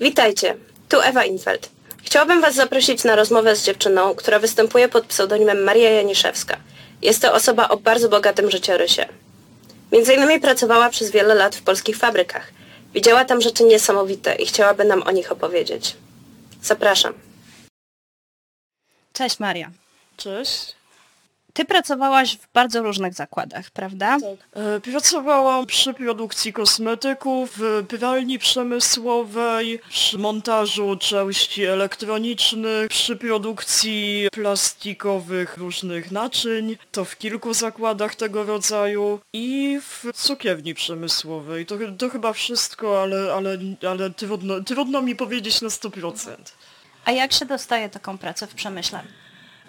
Witajcie, tu Ewa Infeld. Chciałabym Was zaprosić na rozmowę z dziewczyną, która występuje pod pseudonimem Maria Janiszewska. Jest to osoba o bardzo bogatym życiorysie. Między innymi pracowała przez wiele lat w polskich fabrykach. Widziała tam rzeczy niesamowite i chciałaby nam o nich opowiedzieć. Zapraszam. Cześć Maria. Cześć. Ty pracowałaś w bardzo różnych zakładach, prawda? E, Pracowałam przy produkcji kosmetyków, w pralni przemysłowej, przy montażu części elektronicznych, przy produkcji plastikowych różnych naczyń, to w kilku zakładach tego rodzaju i w cukierni przemysłowej. To, to chyba wszystko, ale, ale, ale trudno, trudno mi powiedzieć na 100%. A jak się dostaje taką pracę w przemyśle?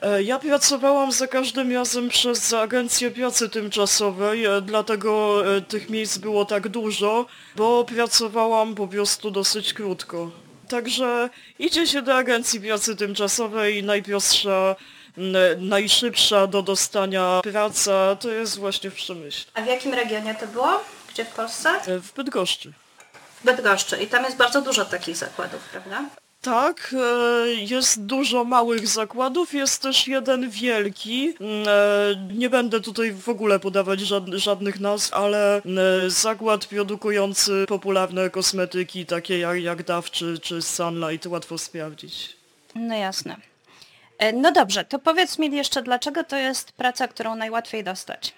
E, Ja pracowałam za każdym razem przez Agencję Pracy Tymczasowej, e, dlatego e, tych miejsc było tak dużo, bo pracowałam po prostu dosyć krótko. Także idzie się do Agencji Pracy Tymczasowej, najprostsza, najszybsza do dostania praca to jest właśnie w Przemyśle, A w jakim regionie to było? Gdzie w Polsce? w Bydgoszczy. W Bydgoszczy. I tam jest bardzo dużo takich zakładów, prawda? Tak, e, jest dużo małych zakładów, jest też jeden wielki. Mm, e, Nie będę tutaj w ogóle podawać żad- żadnych nazw, ale e, zakład produkujący popularne kosmetyki, takie jak, Dove czy, czy Sunlight, łatwo sprawdzić. No jasne. No dobrze, to powiedz mi jeszcze, dlaczego to jest praca, którą najłatwiej dostać?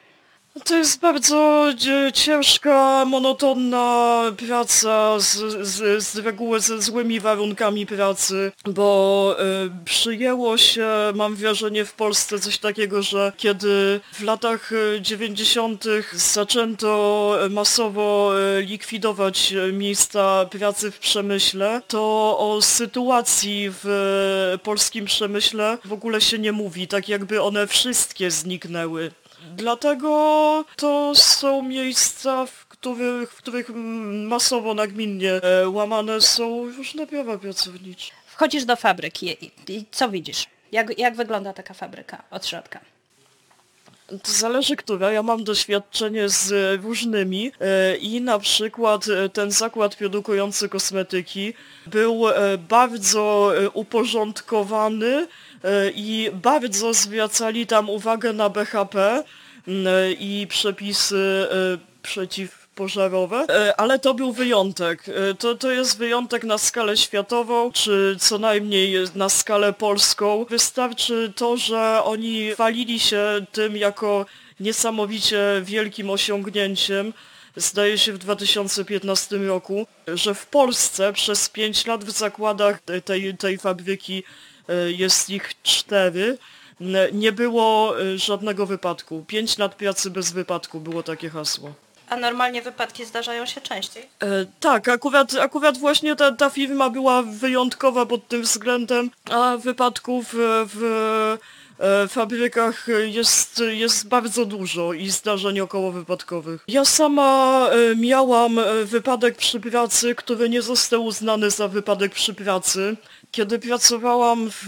To jest bardzo dzie- ciężka, monotonna praca z, z, z reguły ze złymi warunkami pracy, bo y, przyjęło się, mam wrażenie, w Polsce coś takiego, że kiedy w latach y, 90. zaczęto masowo likwidować miejsca pracy w przemyśle, to o sytuacji w polskim przemyśle w ogóle się nie mówi, tak jakby one wszystkie zniknęły. Dlatego to są miejsca, w których, w których masowo, nagminnie e, łamane są różne prawa pracownicze. Wchodzisz do fabryki i, i co widzisz? Jak, jak wygląda taka fabryka od środka? To zależy która. Ja mam doświadczenie z e, różnymi e, i na przykład ten zakład produkujący kosmetyki był bardzo uporządkowany i bardzo zwracali tam uwagę na BHP m, e, i przepisy e, przeciwpożarowe, E, ale to był wyjątek. E, To, to jest wyjątek na skalę światową, czy co najmniej na skalę polską. Wystarczy to, że oni chwalili się tym jako niesamowicie wielkim osiągnięciem, zdaje się w 2015 roku, że w Polsce przez 5 lat w zakładach tej, tej fabryki jest ich cztery, nie było e, żadnego wypadku. 5 lat pracy bez wypadku było takie hasło. A normalnie wypadki zdarzają się częściej? E, tak, akurat, akurat właśnie ta, ta firma była wyjątkowa pod tym względem, a wypadków e, w e, fabrykach jest, jest bardzo dużo i zdarzeń około wypadkowych. Ja sama e, miałam e, wypadek przy pracy, który nie został uznany za wypadek przy pracy. Kiedy pracowałam w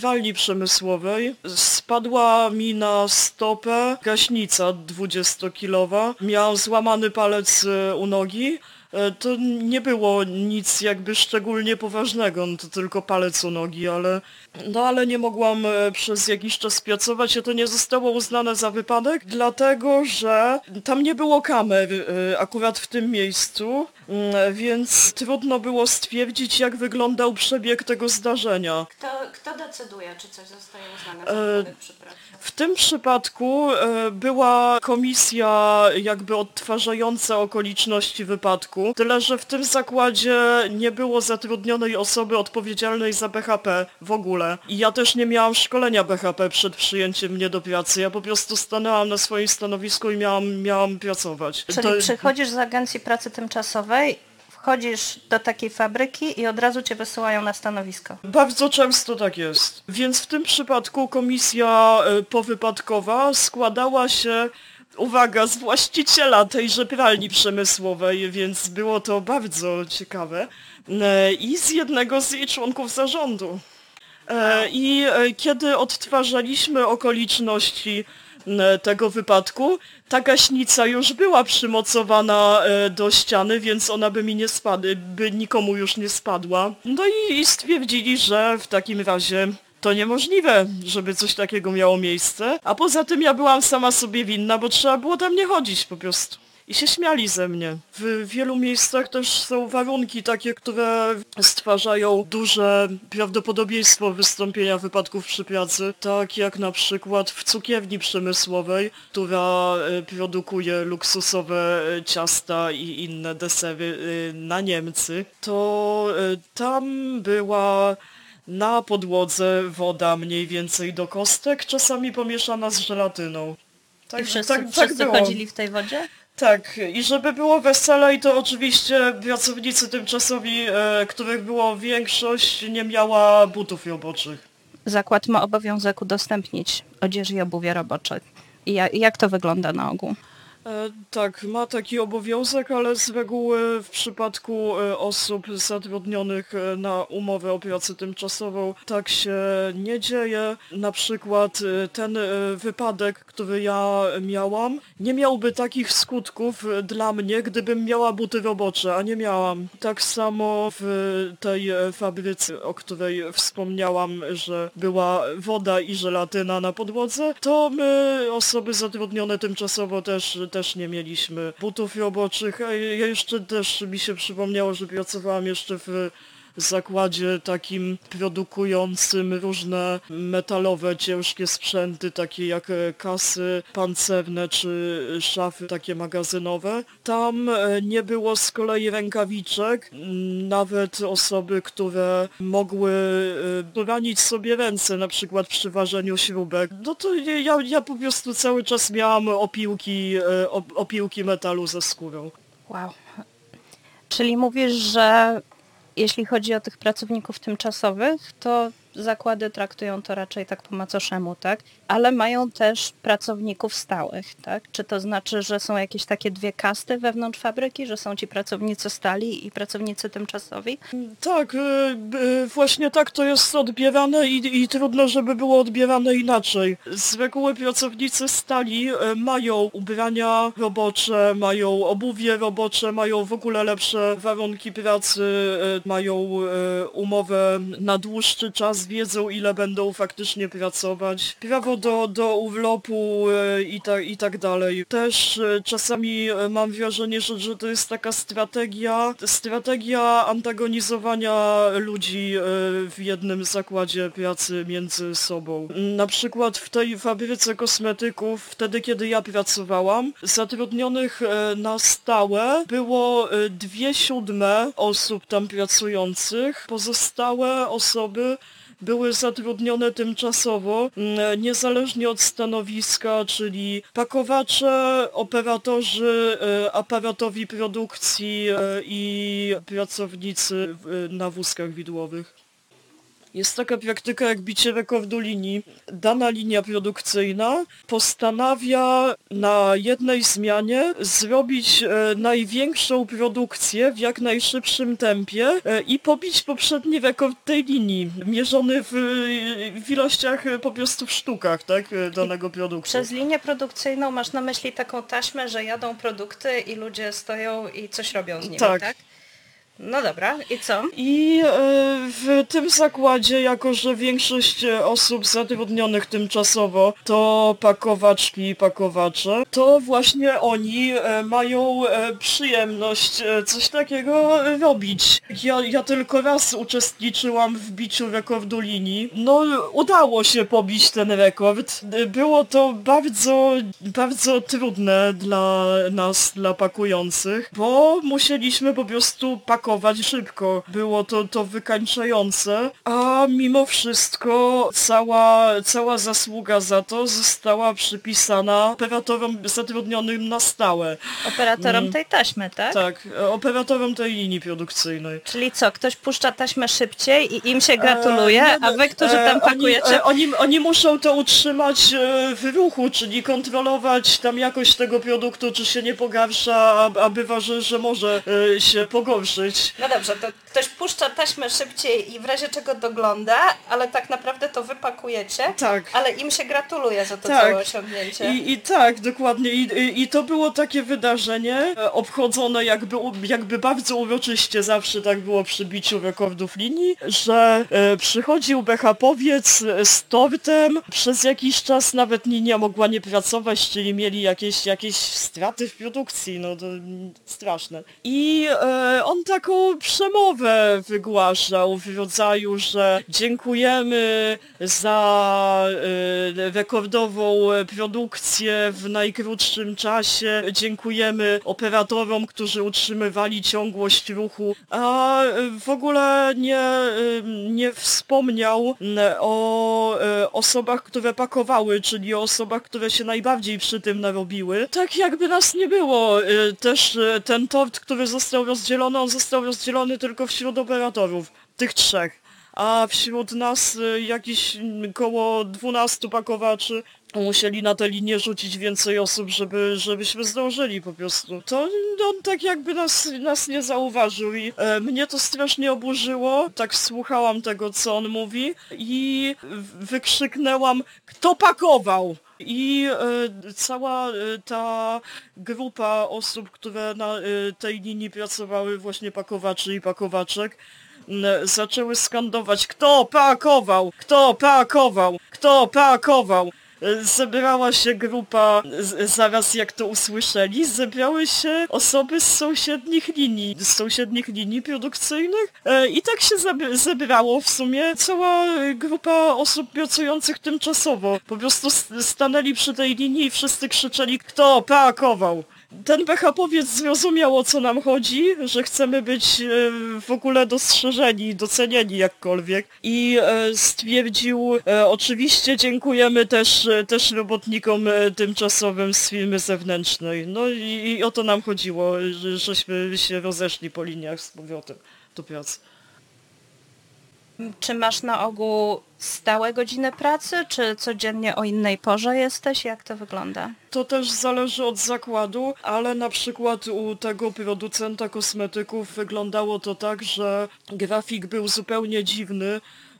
pralni przemysłowej, spadła mi na stopę gaśnica 20-kilowa. Miałam złamany palec u nogi. E, To nie było nic jakby szczególnie poważnego, no to tylko palec u nogi, ale no ale nie mogłam e, przez jakiś czas pracować, a to nie zostało uznane za wypadek, dlatego że tam nie było kamer e, akurat w tym miejscu, mm, więc trudno było stwierdzić jak wyglądał przebieg tego zdarzenia. Kto, kto decyduje, czy coś zostaje uznane za wypadek przy pracy? W tym przypadku e, była komisja jakby odtwarzająca okoliczności wypadku, tyle że w tym zakładzie nie było zatrudnionej osoby odpowiedzialnej za BHP w ogóle. I ja też nie miałam szkolenia BHP przed przyjęciem mnie do pracy. Ja po prostu stanęłam na swoim stanowisku i miałam, miałam pracować. Czyli To- przychodzisz z agencji pracy tymczasowej, wchodzisz do takiej fabryki i od razu cię wysyłają na stanowisko. Bardzo często tak jest. Więc w tym przypadku komisja e, powypadkowa składała się, uwaga, z właściciela tejże pralni przemysłowej, więc było to bardzo ciekawe, e, i z jednego z jej członków zarządu. E, I kiedy odtwarzaliśmy okoliczności tego wypadku, ta gaśnica już była przymocowana e, do ściany, więc ona by mi nie spadła, by nikomu już nie spadła. No i stwierdzili, że w takim razie to niemożliwe, żeby coś takiego miało miejsce. A poza tym ja byłam sama sobie winna, bo trzeba było tam nie chodzić po prostu. I się śmiali ze mnie. W wielu miejscach też są warunki takie, które stwarzają duże prawdopodobieństwo wystąpienia wypadków przy pracy. Tak jak na przykład w cukierni przemysłowej, która e, produkuje luksusowe e, ciasta i inne desery e, na Niemcy. To tam była na podłodze woda mniej więcej do kostek, czasami pomieszana z żelatyną. I wszyscy, wszyscy było. chodzili w tej wodzie? Tak, i żeby było weselej, to oczywiście pracownicy tymczasowi, e, których było większość, nie miała butów roboczych. Zakład ma obowiązek udostępnić odzież i obuwie robocze. I ja, jak to wygląda na ogół? E, tak, ma taki obowiązek, ale z reguły w przypadku e, osób zatrudnionych e, na umowę o pracę tymczasową tak się nie dzieje. Na przykład ten wypadek, który ja miałam, nie miałby takich skutków dla mnie, gdybym miała buty robocze, a nie miałam. Tak samo w tej fabryce, o której wspomniałam, że była woda i żelatyna na podłodze, to my, osoby zatrudnione tymczasowo też, też nie mieliśmy butów roboczych. A ja jeszcze też mi się przypomniało, że pracowałam jeszcze w zakładzie takim produkującym różne metalowe, ciężkie sprzęty, takie jak kasy pancerne czy szafy takie magazynowe. Tam e, nie było z kolei rękawiczek, nawet osoby, które mogły e, ranić sobie ręce, na przykład przy ważeniu śrubek. No to ja, ja po prostu cały czas miałam opiłki, e, op- opiłki metalu ze skórą. Wow. Czyli mówisz, że jeśli chodzi o tych pracowników tymczasowych, to zakłady traktują to raczej tak po macoszemu, tak? Ale mają też pracowników stałych, tak? Czy to znaczy, że są jakieś takie dwie kasty wewnątrz fabryki, że są ci pracownicy stali i pracownicy tymczasowi? Tak, y, y, właśnie tak to jest odbierane i, i trudno, żeby było odbierane inaczej. Z reguły pracownicy stali y, mają ubrania robocze, mają obuwie robocze, mają w ogóle lepsze warunki pracy, mają umowę na dłuższy czas, wiedzą ile będą faktycznie pracować. Prawo do, do urlopu y, i, ta, i tak dalej. Też y, czasami y, mam wrażenie, że, że to jest taka strategia, strategia antagonizowania ludzi w jednym zakładzie pracy między sobą. Na przykład w tej fabryce kosmetyków, wtedy kiedy ja pracowałam, zatrudnionych na stałe było dwie siódme osób tam pracujących. Pozostałe osoby były zatrudnione tymczasowo, mm, niezależnie od stanowiska, czyli pakowacze, operatorzy, e, aparatowi produkcji e, i pracownicy w- na wózkach widłowych. Jest taka praktyka jak bicie rekordu linii. Dana linia produkcyjna postanawia na jednej zmianie zrobić e, największą produkcję w jak najszybszym tempie e, i pobić poprzedni rekord tej linii, mierzony w, w ilościach e, po prostu w sztukach, tak, e, danego produktu. Przez linię produkcyjną masz na myśli taką taśmę, że jadą produkty i ludzie stoją i coś robią z nimi, tak? Tak. No dobra, i co? I e, w tym zakładzie, jako że większość osób zatrudnionych tymczasowo to pakowaczki i pakowacze, to właśnie oni e, mają e, przyjemność coś takiego robić. Ja, ja tylko raz uczestniczyłam w biciu rekordu linii. No udało się pobić ten rekord. Było to bardzo, bardzo trudne dla nas, dla pakujących, bo musieliśmy po prostu pakować szybko. Było to, to wykańczające, a mimo wszystko cała, cała zasługa za to została przypisana operatorom zatrudnionym na stałe. Operatorom tej taśmy, tak? Tak, e, operatorom tej linii produkcyjnej. Czyli co, ktoś puszcza taśmę szybciej i im się gratuluje, E, nie, a wy, którzy tam e, pakujecie... Oni, e, oni, oni muszą to utrzymać e, w ruchu, czyli kontrolować tam jakość tego produktu, czy się nie pogarsza, a, a bywa, że, że może e, się pogorszyć. Być. No dobrze, to ktoś puszcza taśmę szybciej i w razie czego dogląda, ale tak naprawdę to wypakujecie, Tak. ale im się gratuluje za to Tak. całe osiągnięcie. I, I tak, dokładnie. I, i, I to było takie wydarzenie e, obchodzone jakby, jakby bardzo uroczyście, zawsze tak było przy biciu rekordów linii, że e, przychodził BHP-owiec z tortem, przez jakiś czas nawet linia mogła nie pracować, czyli mieli jakieś, jakieś straty w produkcji, no to mm, straszne. I e, on taką przemowę wygłaszał w rodzaju, że dziękujemy za e, rekordową produkcję w najkrótszym czasie, dziękujemy operatorom, którzy utrzymywali ciągłość ruchu, a w ogóle nie, e, nie wspomniał m, o e, osobach, które pakowały, czyli o osobach, które się najbardziej przy tym narobiły. Tak jakby nas nie było. Też ten tort, który został rozdzielony, on został rozdzielony tylko wśród operatorów, tych trzech. A wśród nas e, jakieś koło 12 pakowaczy musieli na tę linię rzucić więcej osób, żeby, żebyśmy zdążyli po prostu. To on tak jakby nas, nas nie zauważył i e, mnie to strasznie oburzyło. Tak słuchałam tego, co on mówi i wykrzyknęłam, kto pakował? I e, cała e, ta grupa osób, które na e, tej linii pracowały, właśnie pakowaczy i pakowaczek, zaczęły skandować, kto pakował, kto pakował, kto pakował. E, Zebrała się grupa, zaraz jak to usłyszeli, zebrały się osoby z sąsiednich linii, z sąsiednich linii produkcyjnych e, i tak się zeb- zebrało w sumie cała grupa osób pracujących tymczasowo. Po prostu stanęli przy tej linii i wszyscy krzyczeli, kto pakował. Ten BHP-owiec zrozumiał o co nam chodzi, że chcemy być e, w ogóle dostrzeżeni, docenieni jakkolwiek i e, stwierdził, e, oczywiście dziękujemy też, też robotnikom tymczasowym z firmy zewnętrznej. No i, i o to nam chodziło, że, żeśmy się rozeszli po liniach z powrotem do pracy. Czy masz na ogół stałe godziny pracy, czy codziennie o innej porze jesteś? Jak to wygląda? To też zależy od zakładu, ale na przykład u tego producenta kosmetyków wyglądało to tak, że grafik był zupełnie dziwny,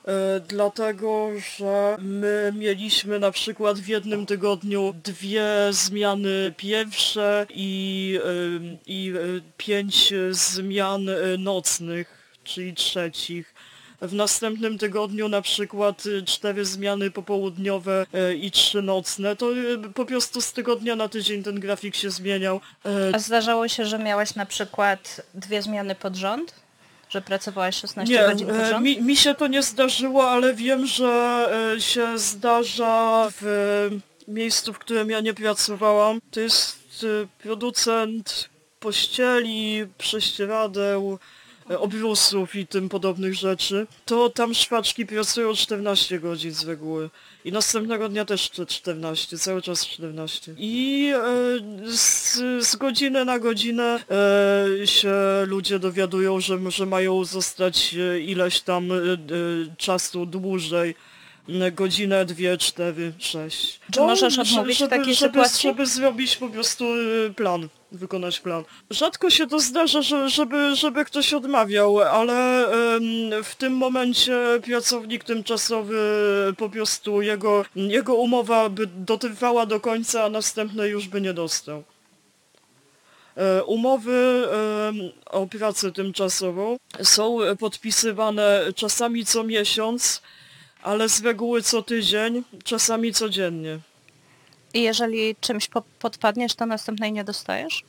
e, dlatego że my mieliśmy na przykład w jednym tygodniu dwie zmiany pierwsze i, e, i e, pięć zmian nocnych, czyli trzecich. W następnym tygodniu na przykład y, cztery zmiany popołudniowe y, i trzy nocne. To y, po prostu z tygodnia na tydzień ten grafik się zmieniał. A zdarzało się, że miałeś na przykład dwie zmiany pod rząd? Że pracowałaś 16 Nie, godzin pod e, rząd? mi, mi się to nie zdarzyło, ale wiem, że e, się zdarza w miejscu, w którym ja nie pracowałam. To jest producent pościeli, prześcieradeł, obrusów i tym podobnych rzeczy. To tam szwaczki pracują 14 godzin z reguły. I następnego dnia też te 14, cały czas 14. I e, z, z godziny na godzinę e, się ludzie dowiadują, że, że mają zostać e, ileś tam e, e, czasu dłużej. N- Godzinę, dwie, cztery, sześć. Czy możesz odmówić żeby, takiej żeby, sytuacji? Żeby zrobić po prostu e, plan, wykonać plan. Rzadko się to zdarza, że, żeby, żeby ktoś odmawiał, ale w tym momencie pracownik tymczasowy po prostu jego, jego umowa by dotrwała do końca, a następnej już by nie dostał. E, Umowy o pracę tymczasową są podpisywane czasami co miesiąc, ale z reguły co tydzień, czasami codziennie. I jeżeli czymś po- podpadniesz, to następnej nie dostajesz?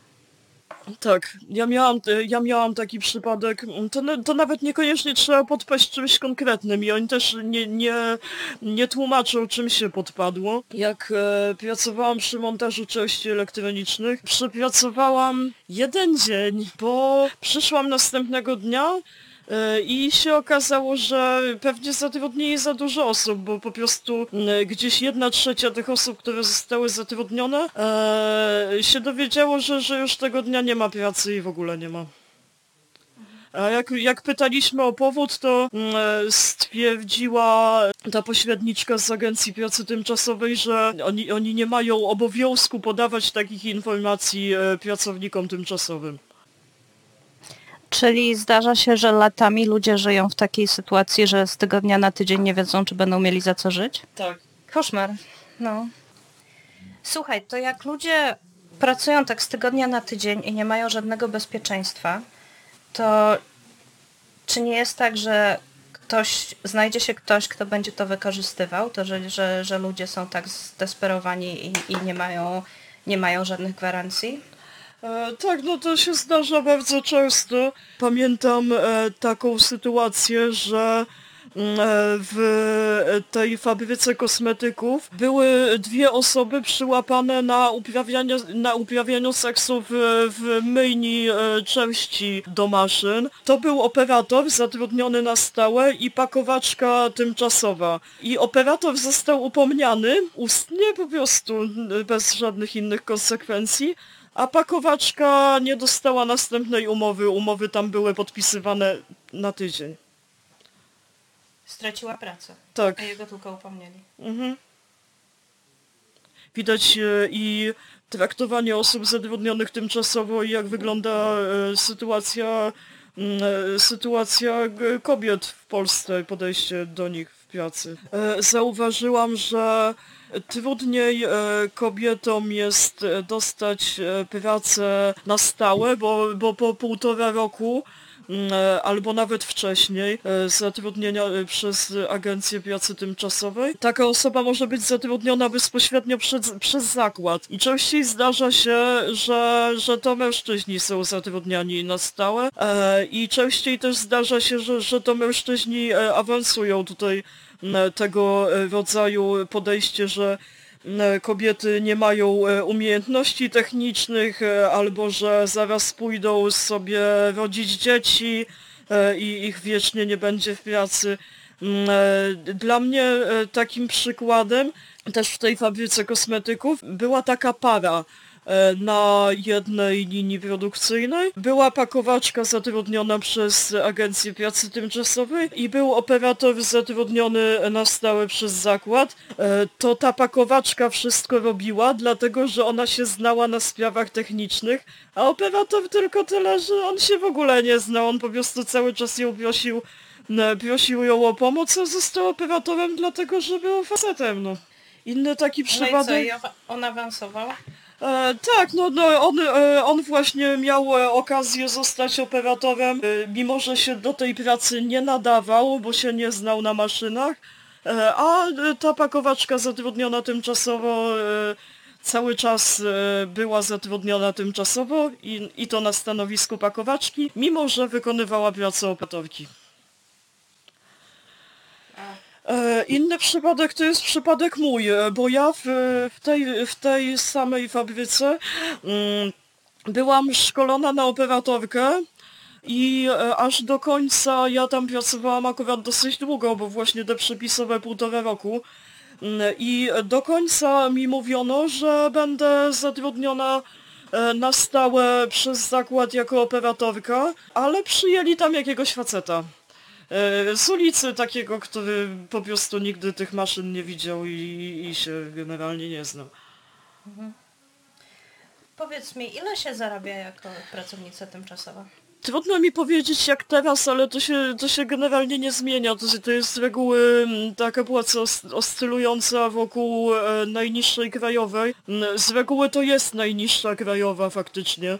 Tak, ja miałam, ja miałam taki przypadek, to, na- to nawet niekoniecznie trzeba podpaść czymś konkretnym i oni też nie, nie, nie tłumaczą czym się podpadło. Jak e, pracowałam przy montażu części elektronicznych, przepracowałam jeden dzień, bo przyszłam następnego dnia i się okazało, że pewnie zatrudnili za dużo osób, bo po prostu e, gdzieś jedna trzecia tych osób, które zostały zatrudnione, e, się dowiedziało, że, że już tego dnia nie ma pracy i w ogóle nie ma. A jak, jak pytaliśmy o powód, to e, stwierdziła ta pośredniczka z Agencji Pracy Tymczasowej, że oni, oni nie mają obowiązku podawać takich informacji e, pracownikom tymczasowym. Czyli zdarza się, że latami ludzie żyją w takiej sytuacji, że z tygodnia na tydzień nie wiedzą, czy będą mieli za co żyć? Tak. Koszmar. No. Słuchaj, to jak ludzie pracują tak z tygodnia na tydzień i nie mają żadnego bezpieczeństwa, to czy nie jest tak, że ktoś, znajdzie się ktoś, kto będzie to wykorzystywał, to że, że, że ludzie są tak zdesperowani i, i nie, mają, nie mają żadnych gwarancji? E, tak, no to się zdarza bardzo często. Pamiętam e, taką sytuację, że mm, e, w tej fabryce kosmetyków były dwie osoby przyłapane na uprawianiu, na uprawianiu seksu w, w myjni części do maszyn. To był operator zatrudniony na stałe i pakowaczka tymczasowa. I operator został upomniany ustnie po prostu, bez żadnych innych konsekwencji. A pakowaczka nie dostała następnej umowy. Umowy tam były podpisywane na tydzień. Straciła pracę, Tak. a jego tylko upomnieli. Mhm. Widać e, i traktowanie osób zatrudnionych tymczasowo i jak wygląda e, sytuacja, e, sytuacja kobiet w Polsce, podejście do nich pracy. E, Zauważyłam, że trudniej e, kobietom jest e, dostać pracę na stałe, bo, bo po półtora roku albo nawet wcześniej e, zatrudnienia e, przez agencję pracy tymczasowej. Taka osoba może być zatrudniona bezpośrednio przez, przez zakład i częściej zdarza się, że, że to mężczyźni są zatrudniani na stałe e, i częściej też zdarza się, że, że to mężczyźni e, awansują tutaj tego e, rodzaju podejście, że kobiety nie mają e, umiejętności technicznych e, albo że zaraz pójdą sobie rodzić dzieci e, i ich wiecznie nie będzie w pracy. Mm, e, Dla mnie e, takim przykładem też w tej fabryce kosmetyków była taka para e, na jednej linii produkcyjnej. Była pakowaczka zatrudniona przez Agencję Pracy Tymczasowej i był operator zatrudniony na stałe przez zakład. E, To ta pakowaczka wszystko robiła, dlatego że ona się znała na sprawach technicznych, a operator tylko tyle, że on się w ogóle nie znał, on po prostu cały czas ją prosił, n- prosił ją o pomoc, a został operatorem dlatego, że był facetem, no. Inny taki No i co, przypadek... i awa- on awansował? E, tak, no, no on, e, on właśnie miał e, okazję zostać operatorem, e, mimo że się do tej pracy nie nadawał, bo się nie znał na maszynach, e, a e, ta pakowaczka zatrudniona tymczasowo cały czas była zatrudniona tymczasowo i, i to na stanowisku pakowaczki, mimo że wykonywała pracę operatorki. E, Inny przypadek to jest przypadek mój, e, bo ja w, w, tej, w tej samej fabryce mm, byłam szkolona na operatorkę i e, aż do końca ja tam pracowałam akurat dosyć długo, bo właśnie te przepisowe półtora roku. Mm, I do końca mi mówiono, że będę zatrudniona na stałe przez zakład jako operatorka, ale przyjęli tam jakiegoś faceta. E, Z ulicy takiego, który po prostu nigdy tych maszyn nie widział i, i się generalnie nie znał. Powiedz mi, ile się zarabia jako pracownica tymczasowa? Trudno mi powiedzieć jak teraz, ale to się, to się generalnie nie zmienia. To, to jest z reguły taka płaca os- oscylująca wokół e, najniższej krajowej. Z reguły to jest najniższa krajowa faktycznie.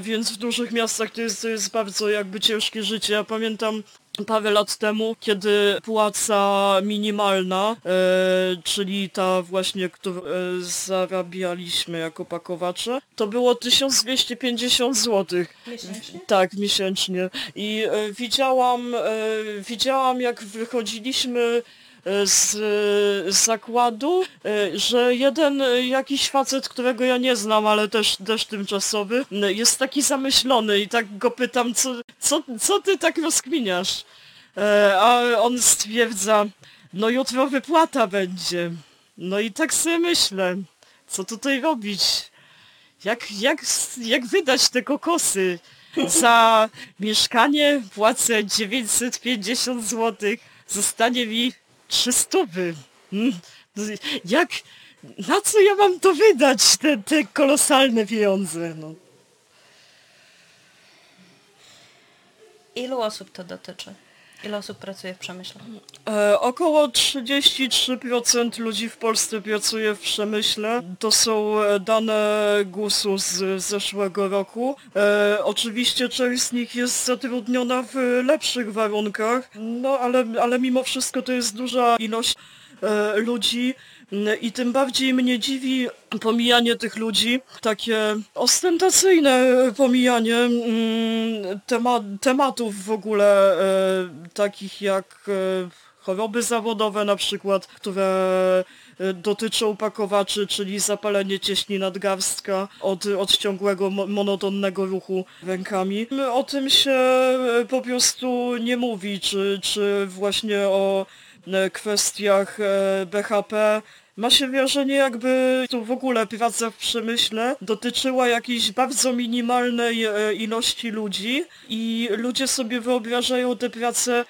Więc w dużych miastach to jest, to jest bardzo jakby ciężkie życie. Ja pamiętam parę lat temu, kiedy płaca minimalna, e, czyli ta właśnie, którą e, zarabialiśmy jako pakowacze, to było 1250 zł. Miesięcznie? Tak, miesięcznie. I e, widziałam, e, widziałam jak wychodziliśmy z, zakładu, e, że jeden jakiś facet, którego ja nie znam, ale też, też tymczasowy, jest taki zamyślony i tak go pytam, co, co, co ty tak rozkminiasz? E, A on stwierdza, no jutro wypłata będzie. No i tak sobie myślę, co tutaj robić? Jak, jak, jak wydać te kokosy? Za mieszkanie płacę 950 zł, zostanie mi 300. Hmm? No, Jak, na co ja mam to wydać, te, te kolosalne pieniądze? No. Ilu osób to dotyczy? Ile osób pracuje w przemyśle? E, około 33% ludzi w Polsce pracuje w przemyśle. To są e, dane GUS-u z zeszłego roku. E, oczywiście część z nich jest zatrudniona w lepszych warunkach, no ale, ale mimo wszystko to jest duża ilość e, ludzi. Mm, I tym bardziej mnie dziwi pomijanie tych ludzi, takie ostentacyjne pomijanie mm, tema tematów w ogóle e, takich jak e, choroby zawodowe na przykład, które e, dotyczą pakowaczy, czyli zapalenie cieśni nadgarstka od, od ciągłego, mo- monotonnego ruchu rękami. O tym się e, po prostu nie mówi, czy, czy właśnie o e, kwestiach BHP. Ma się wrażenie, jakby tu w ogóle praca w przemyśle dotyczyła jakiejś bardzo minimalnej e, ilości ludzi i ludzie sobie wyobrażają tę pracę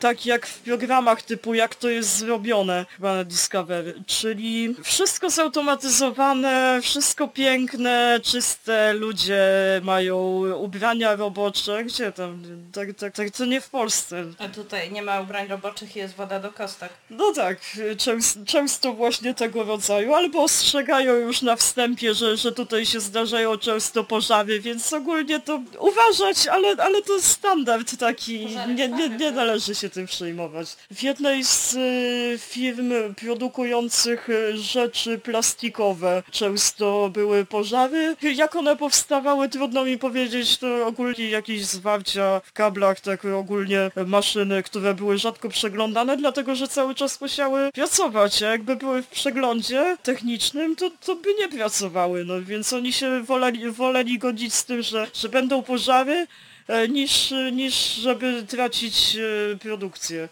tak jak w programach typu jak to jest zrobione chyba na Discovery, czyli wszystko zautomatyzowane, wszystko piękne, czyste, ludzie mają ubrania robocze, gdzie tam, tak, tak, tak to nie w Polsce. A tutaj nie ma ubrań roboczych i jest woda do kostek. No tak, częs- często właśnie tego rodzaju, albo ostrzegają już na wstępie, że, że tutaj się zdarzają często pożary, więc ogólnie to uważać, ale, ale to standard taki, nie, nie, nie tak? Należy się tym przejmować. W jednej z y, firm produkujących y, rzeczy plastikowe często były pożary. Jak one powstawały, trudno mi powiedzieć, to ogólnie jakieś zwarcia w kablach, tak ogólnie maszyny, które były rzadko przeglądane, dlatego że cały czas musiały pracować, a jakby były w przeglądzie technicznym, to, to by nie pracowały, no więc oni się woleli, woleli godzić z tym, że, że będą pożary, niż, niż żeby tracić e, produkcję.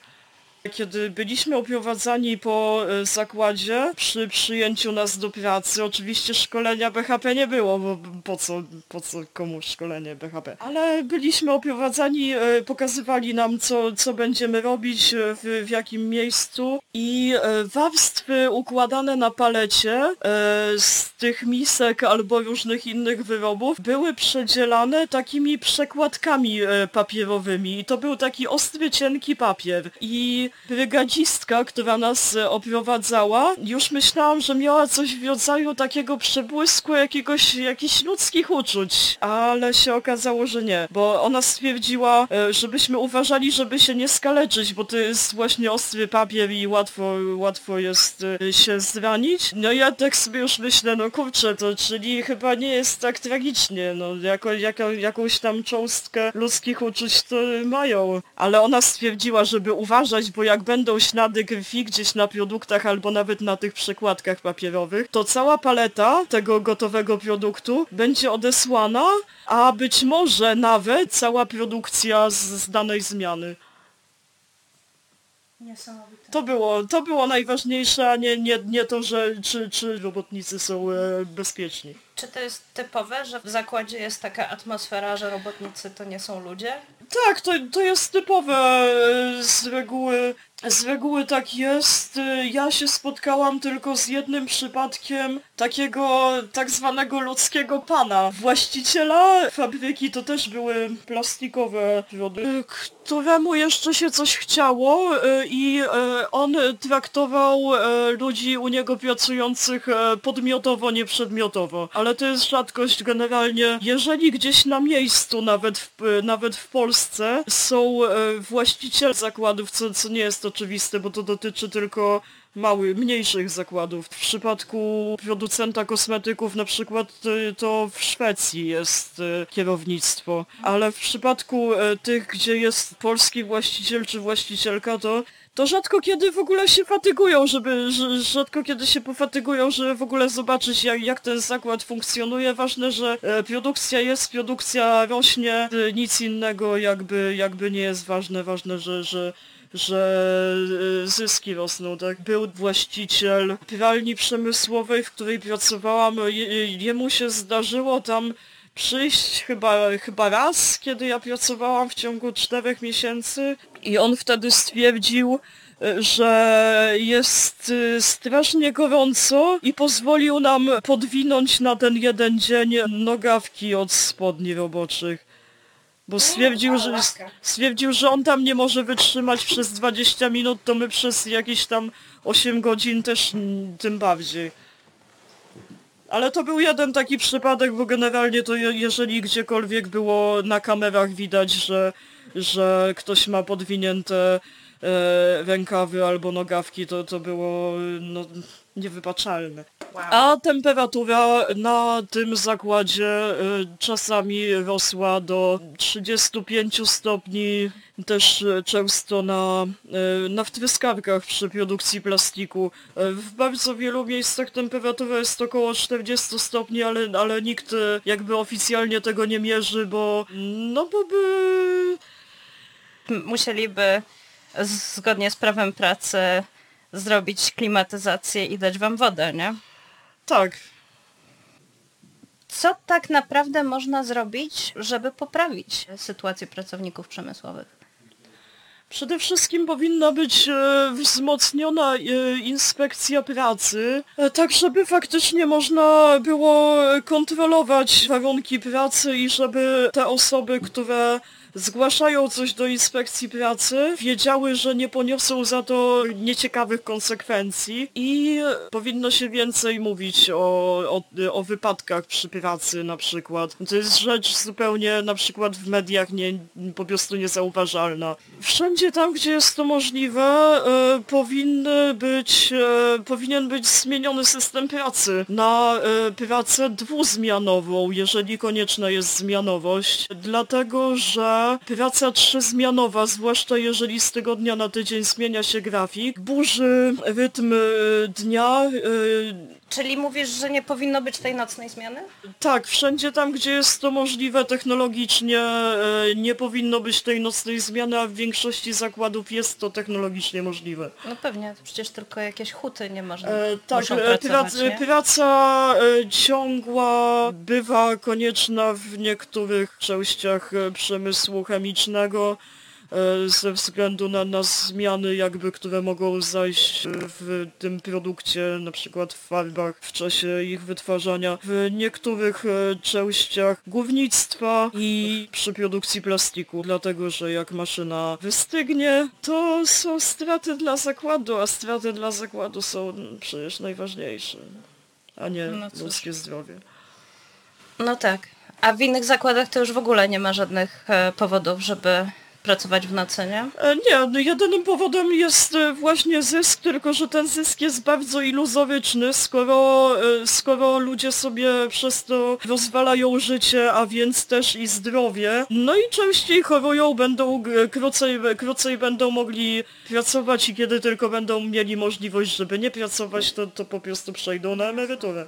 Kiedy byliśmy oprowadzani po e, zakładzie przy przyjęciu nas do pracy, oczywiście szkolenia BHP nie było, bo po co, po co komu szkolenie BHP. Ale byliśmy oprowadzani, e, pokazywali nam co, co będziemy robić, e, w, w jakim miejscu. I warstwy układane na palecie z tych misek albo różnych innych wyrobów były przedzielane takimi przekładkami papierowymi. I to był taki ostry, cienki papier. I brygadzistka, która nas e, oprowadzała, już myślałam, że miała coś w rodzaju takiego przebłysku jakiegoś, jakichś ludzkich uczuć, ale się okazało, że nie, bo ona stwierdziła, e, żebyśmy uważali, żeby się nie skaleczyć, bo to jest właśnie ostry papier i łatwo, łatwo jest e, się zranić. No ja tak sobie już myślę, no kurczę, to czyli chyba nie jest tak tragicznie, no jako, jakąś tam cząstkę ludzkich uczuć to mają, ale ona stwierdziła, żeby uważać, bo jak będą ślady krwi gdzieś na produktach albo nawet na tych przekładkach papierowych, to cała paleta tego gotowego produktu będzie odesłana, a być może nawet cała produkcja z, z danej zmiany. Niesamowite. To było, to było najważniejsze, a nie, nie, nie to, że czy, czy robotnicy są e, bezpieczni. Czy to jest typowe, że w zakładzie jest taka atmosfera, że robotnicy to nie są ludzie? Tak, to, to jest typowe e, z reguły. Z reguły tak jest. E, Ja się spotkałam tylko z jednym przypadkiem takiego tak zwanego ludzkiego pana. Właściciela fabryki to też były plastikowe wody, e, któremu jeszcze się coś chciało i on traktował ludzi u niego pracujących podmiotowo, nie przedmiotowo. Ale to jest rzadkość generalnie. Jeżeli gdzieś na miejscu, nawet w, nawet w Polsce, są e, właściciele zakładów, co, co nie jest oczywiste, bo to dotyczy tylko małych, mniejszych zakładów. W przypadku producenta kosmetyków na przykład to w Szwecji jest e, kierownictwo, ale w przypadku e, tych, gdzie jest polski właściciel czy właścicielka, to to rzadko kiedy w ogóle się fatygują, żeby, że- rzadko kiedy się pofatygują, żeby w ogóle zobaczyć jak, jak ten zakład funkcjonuje. Ważne, że e, produkcja jest, produkcja rośnie, e, nic innego jakby, jakby nie jest ważne, ważne, że, że że e, zyski rosną, tak? Był właściciel pralni przemysłowej, w której pracowałam, Je, jemu się zdarzyło tam przyjść chyba, chyba raz, kiedy ja pracowałam w ciągu czterech miesięcy i on wtedy stwierdził, e, że jest e, strasznie gorąco i pozwolił nam podwinąć na ten jeden dzień nogawki od spodni roboczych. Bo stwierdził, że, stwierdził, że on tam nie może wytrzymać przez 20 minut, to my przez jakieś tam 8 godzin też tym bardziej. Ale to był jeden taki przypadek, bo generalnie to je, jeżeli gdziekolwiek było na kamerach widać, że, że ktoś ma podwinięte e, rękawy albo nogawki, to, to było no, niewybaczalne. A temperatura na tym zakładzie y, czasami rosła do 35 stopni, też często na, y, na wtryskawkach przy produkcji plastiku. W bardzo wielu miejscach temperatura jest około 40 stopni, ale, ale nikt jakby oficjalnie tego nie mierzy, bo no bo by... Musieliby zgodnie z prawem pracy zrobić klimatyzację i dać wam wodę, nie? Tak, Co tak naprawdę można zrobić, żeby poprawić sytuację pracowników przemysłowych? Przede wszystkim powinna być e, wzmocniona e, inspekcja pracy, e, tak żeby faktycznie można było kontrolować warunki pracy i żeby te osoby, które zgłaszają coś do inspekcji pracy, wiedziały, że nie poniosą za to nieciekawych konsekwencji i powinno się więcej mówić o, o, o wypadkach przy pracy na przykład. To jest rzecz zupełnie na przykład w mediach nie, po prostu niezauważalna. Wszędzie tam, gdzie jest to możliwe, e, powinny być, e, powinien być zmieniony system pracy na e, pracę dwuzmianową, jeżeli konieczna jest zmianowość, dlatego że praca trzyzmianowa, zwłaszcza jeżeli z tygodnia na tydzień zmienia się grafik, burzy rytm e, dnia, e, Czyli mówisz, że nie powinno być tej nocnej zmiany? tak, wszędzie tam, gdzie jest to możliwe technologicznie, e, nie powinno być tej nocnej zmiany, a w większości zakładów jest to technologicznie możliwe. No pewnie, przecież tylko jakieś huty nie można. E, tak, muszą e, pracować, prac, nie? praca e, ciągła bywa konieczna w niektórych częściach e, przemysłu chemicznego ze względu na, na zmiany jakby, które mogą zajść w tym produkcie, na przykład w farbach w czasie ich wytwarzania, w niektórych e, częściach głównictwa i przy produkcji plastiku, dlatego że jak maszyna wystygnie, to są straty dla zakładu, a straty dla zakładu są przecież najważniejsze, a nie No cóż. ludzkie zdrowie. No tak. A w innych zakładach to już w ogóle nie ma żadnych e, powodów, żeby pracować w nocy, nie? E, Nie, no jedynym powodem jest e, właśnie zysk, tylko że ten zysk jest bardzo iluzoryczny, skoro, e, skoro ludzie sobie przez to rozwalają życie, a więc też i zdrowie. No i częściej chorują, będą krócej, krócej będą mogli pracować i kiedy tylko będą mieli możliwość, żeby nie pracować, to, to po prostu przejdą na emeryturę.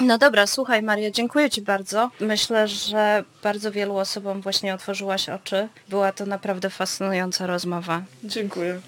No dobra, słuchaj Maria, dziękuję Ci bardzo. Myślę, że bardzo wielu osobom właśnie otworzyłaś oczy. Była to naprawdę fascynująca rozmowa. Dziękuję.